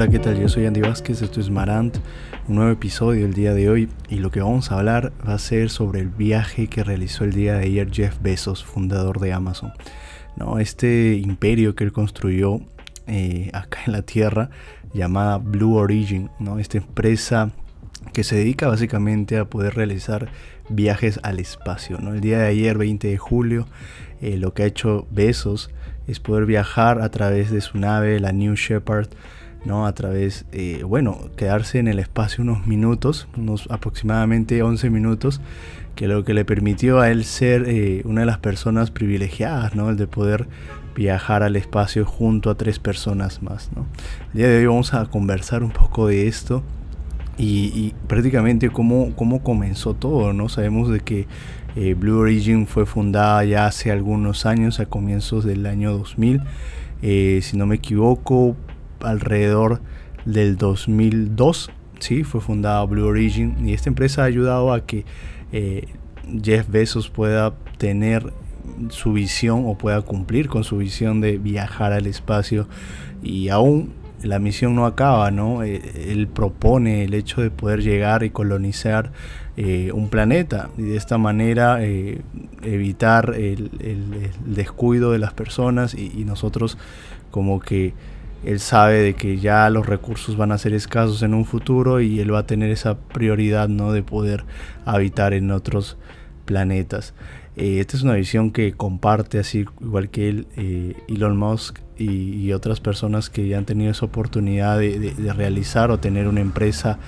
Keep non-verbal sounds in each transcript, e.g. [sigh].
Hola, ¿qué tal? Yo soy Andy Vázquez, esto es Marant, un nuevo episodio el día de hoy y lo que vamos a hablar va a ser sobre el viaje que realizó el día de ayer Jeff Bezos, fundador de Amazon. ¿no? Este imperio que él construyó eh, acá en la Tierra llamada Blue Origin, ¿no? esta empresa que se dedica básicamente a poder realizar viajes al espacio. ¿no? El día de ayer, 20 de julio, eh, lo que ha hecho Bezos es poder viajar a través de su nave, la New Shepard, ¿no? A través, eh, bueno, quedarse en el espacio unos minutos, unos aproximadamente 11 minutos, que lo que le permitió a él ser eh, una de las personas privilegiadas, ¿no? El de poder viajar al espacio junto a tres personas más, ¿no? El día de hoy vamos a conversar un poco de esto y, prácticamente cómo, cómo comenzó todo, ¿no? Sabemos de que eh, Blue Origin fue fundada ya hace algunos años, a comienzos del año 2000, si no me equivoco, alrededor del 2002, ¿sí? fue fundada Blue Origin y esta empresa ha ayudado a que eh, Jeff Bezos pueda tener su visión o pueda cumplir con su visión de viajar al espacio y aún la misión no acaba, ¿no? Eh, él propone el hecho de poder llegar y colonizar eh, un planeta y de esta manera evitar el, descuido de las personas y nosotros como que él sabe de que ya los recursos van a ser escasos en un futuro y él va a tener esa prioridad ¿no? de poder habitar en otros planetas. Eh, esta es una visión que comparte así igual que él, eh, Elon Musk y, otras personas que ya han tenido esa oportunidad de, realizar o tener una empresa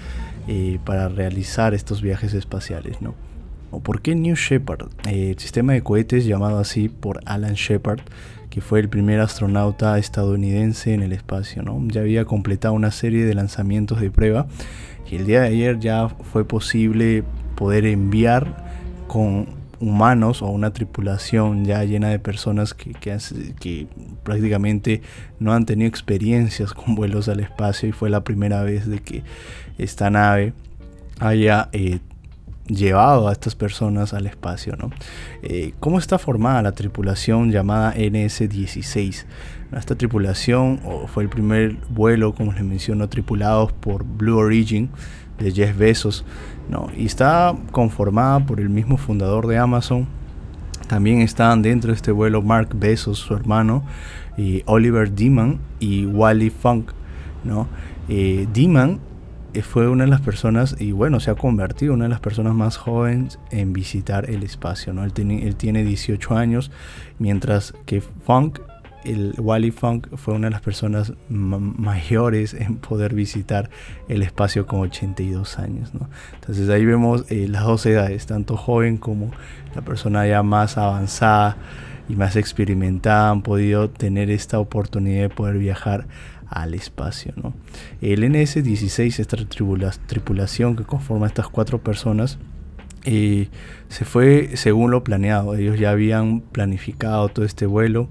eh, para realizar estos viajes espaciales. ¿no? ¿O ¿Por qué New Shepard? el sistema de cohetes llamado así por Alan Shepard que fue el primer astronauta estadounidense en el espacio. ¿no? Ya había completado una serie de lanzamientos de prueba y el día de ayer ya fue posible poder enviar con humanos o una tripulación ya llena de personas que, que, prácticamente no han tenido experiencias [laughs] con vuelos al espacio y fue la primera vez de que esta nave haya eh, llevado a estas personas al espacio. ¿no? Eh, ¿Cómo está formada la tripulación llamada NS-16? Esta tripulación fue el primer vuelo, como les menciono, tripulados por Blue Origin de Jeff Bezos ¿no? y está conformada por el mismo fundador de Amazon. También están dentro de este vuelo Mark Bezos, su hermano, y Oliver Deeman y Wally Funk. ¿no? Eh, eh, fue una de las personas, y bueno, se ha convertido una de las personas más jóvenes en visitar el espacio. ¿no? Él, tiene, él tiene 18 años, mientras que Funk, el Wally Funk, fue una de las personas mayores en poder visitar el espacio con 82 años. ¿no? Entonces ahí vemos eh, las dos edades, tanto joven como la persona ya más avanzada y más experimentada han podido tener esta oportunidad de poder viajar al espacio. ¿no? El NS-16, esta tripulación que conforma estas cuatro personas, eh, se fue según lo planeado. Ellos ya habían planificado todo este vuelo.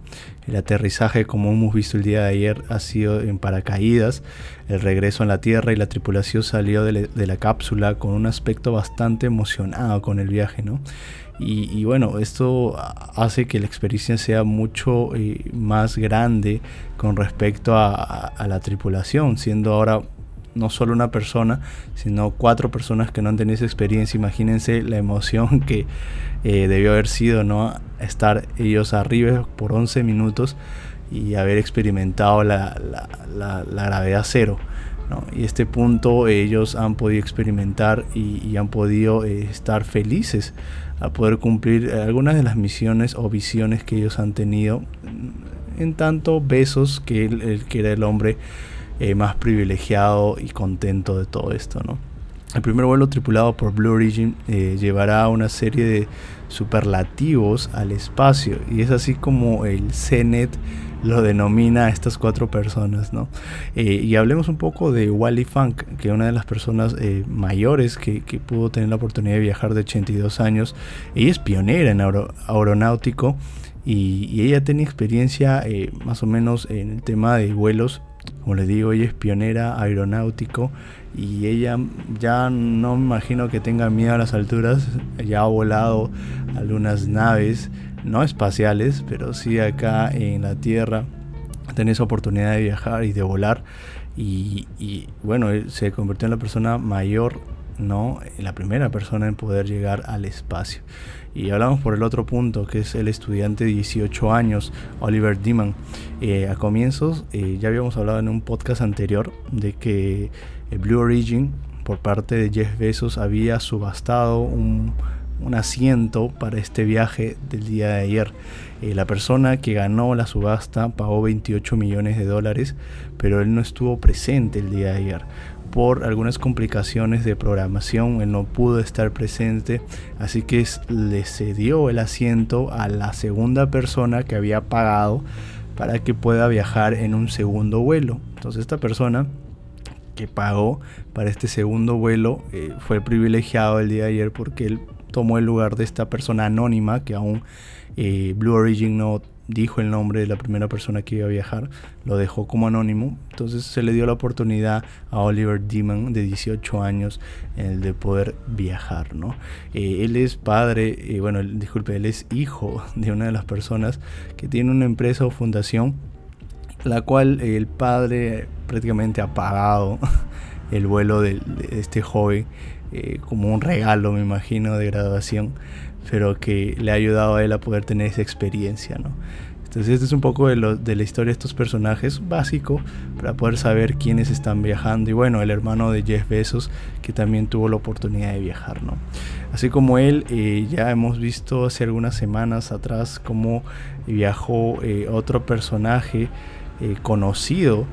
El aterrizaje, como hemos visto el día de ayer, ha sido en paracaídas. El regreso a la Tierra y la tripulación salió de, la cápsula con un aspecto bastante emocionado con el viaje. ¿no? Y, bueno, esto hace que la experiencia sea mucho eh, más grande con respecto a, la tripulación, siendo ahora no solo una persona, sino cuatro personas que no han tenido esa experiencia. Imagínense la emoción que eh, debió haber sido no estar ellos arriba por 11 minutos y haber experimentado la, gravedad cero. Y este punto ellos han podido experimentar y, han podido eh, estar felices a poder cumplir algunas de las misiones o visiones que ellos han tenido. En tanto, Besos, que, él, que era el hombre eh, más privilegiado y contento de todo esto. ¿no? El primer vuelo tripulado por Blue Origin eh, llevará una serie de superlativos al espacio y es así como el CNET lo denomina a estas cuatro personas, ¿no? Eh, y hablemos un poco de Wally Funk, que es una de las personas eh, mayores que, pudo tener la oportunidad de viajar de 82 años. Ella es pionera en aeronáutico y, ella tiene experiencia eh, más o menos en el tema de vuelos. Como les digo, ella es pionera aeronáutico y ella ya no me imagino que tenga miedo a las alturas. Ya ha volado algunas naves no espaciales, pero sí acá en la Tierra tener esa oportunidad de viajar y de volar. Y, bueno, se convirtió en la persona mayor ¿no? La primera persona en poder llegar al espacio. Y hablamos por el otro punto, que es el estudiante de 18 años, Oliver Diman. Eh, a comienzos, eh, ya habíamos hablado en un podcast anterior de que el Blue Origin, por parte de Jeff Bezos, había subastado un, asiento para este viaje del día de ayer. Eh, la persona que ganó la subasta pagó 28 millones de dólares, pero él no estuvo presente el día de ayer por algunas complicaciones de programación, él no pudo estar presente, así que le cedió el asiento a la segunda persona que había pagado para que pueda viajar en un segundo vuelo. Entonces esta persona que pagó para este segundo vuelo eh, fue privilegiado el día de ayer porque él tomó el lugar de esta persona anónima que aún eh, Blue Origin no dijo el nombre de la primera persona que iba a viajar, lo dejó como anónimo. Entonces se le dio la oportunidad a Oliver Demon de 18 años el de poder viajar, ¿no? Eh, él es padre, eh, bueno, disculpe, él es hijo de una de las personas que tiene una empresa o fundación, la cual el padre prácticamente ha pagado el vuelo de, este joven eh, como un regalo, me imagino, de graduación pero que le ha ayudado a él a poder tener esa experiencia, ¿no? Entonces este es un poco de, lo, de, la historia de estos personajes básico para poder saber quiénes están viajando y bueno, el hermano de Jeff Bezos que también tuvo la oportunidad de viajar, ¿no? Así como él, eh, ya hemos visto hace algunas semanas atrás cómo viajó eh, otro personaje eh, conocido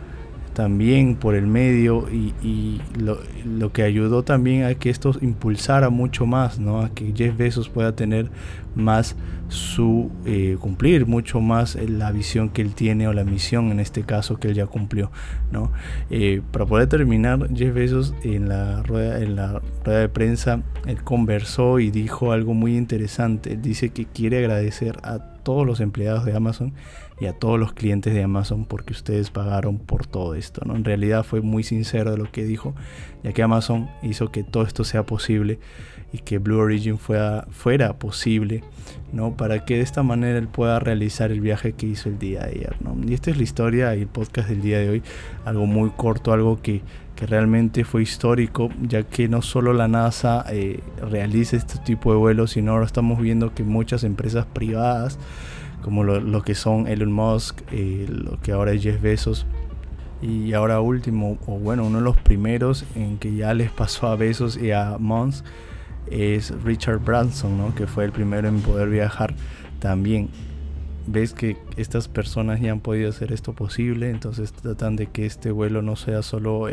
también por el medio y, lo, que ayudó también a que esto impulsara mucho más, ¿no? a que Jeff Bezos pueda tener más su eh, cumplir mucho más la visión que él tiene o la misión en este caso que él ya cumplió no eh, para poder terminar Jeff Bezos en la rueda en la rueda de prensa él conversó y dijo algo muy interesante él dice que quiere agradecer a todos los empleados de Amazon y a todos los clientes de Amazon porque ustedes pagaron por todo esto no en realidad fue muy sincero de lo que dijo ya que Amazon hizo que todo esto sea posible y que Blue Origin fuera, fuera posible, ¿no? Para que de esta manera él pueda realizar el viaje que hizo el día de ayer, ¿no? Y esta es la historia y el podcast del día de hoy, algo muy corto, algo que, que realmente fue histórico, ya que no solo la NASA eh, realiza este tipo de vuelos, sino ahora estamos viendo que muchas empresas privadas, como lo, que son Elon Musk, eh, lo que ahora es Jeff Bezos, y ahora último, o bueno, uno de los primeros en que ya les pasó a Bezos y a Musk, es Richard Branson, ¿no? que fue el primero en poder viajar también. Ves que estas personas ya han podido hacer esto posible, entonces tratan de que este vuelo no sea solo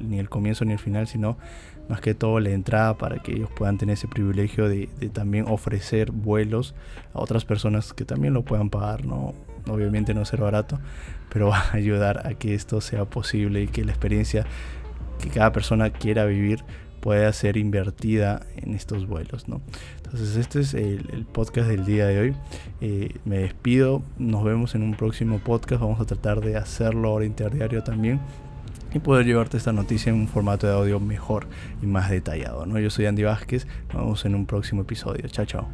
ni el comienzo ni el final, sino más que todo la entrada para que ellos puedan tener ese privilegio de, también ofrecer vuelos a otras personas que también lo puedan pagar, ¿no? Obviamente no ser barato, pero va a ayudar a que esto sea posible y que la experiencia que cada persona quiera vivir pueda ser invertida en estos vuelos. ¿no? Entonces este es el, podcast del día de hoy. Eh, me despido, nos vemos en un próximo podcast. Vamos a tratar de hacerlo ahora interdiario también y poder llevarte esta noticia en un formato de audio mejor y más detallado. ¿no? Yo soy Andy Vázquez, nos vemos en un próximo episodio. Chao, chao.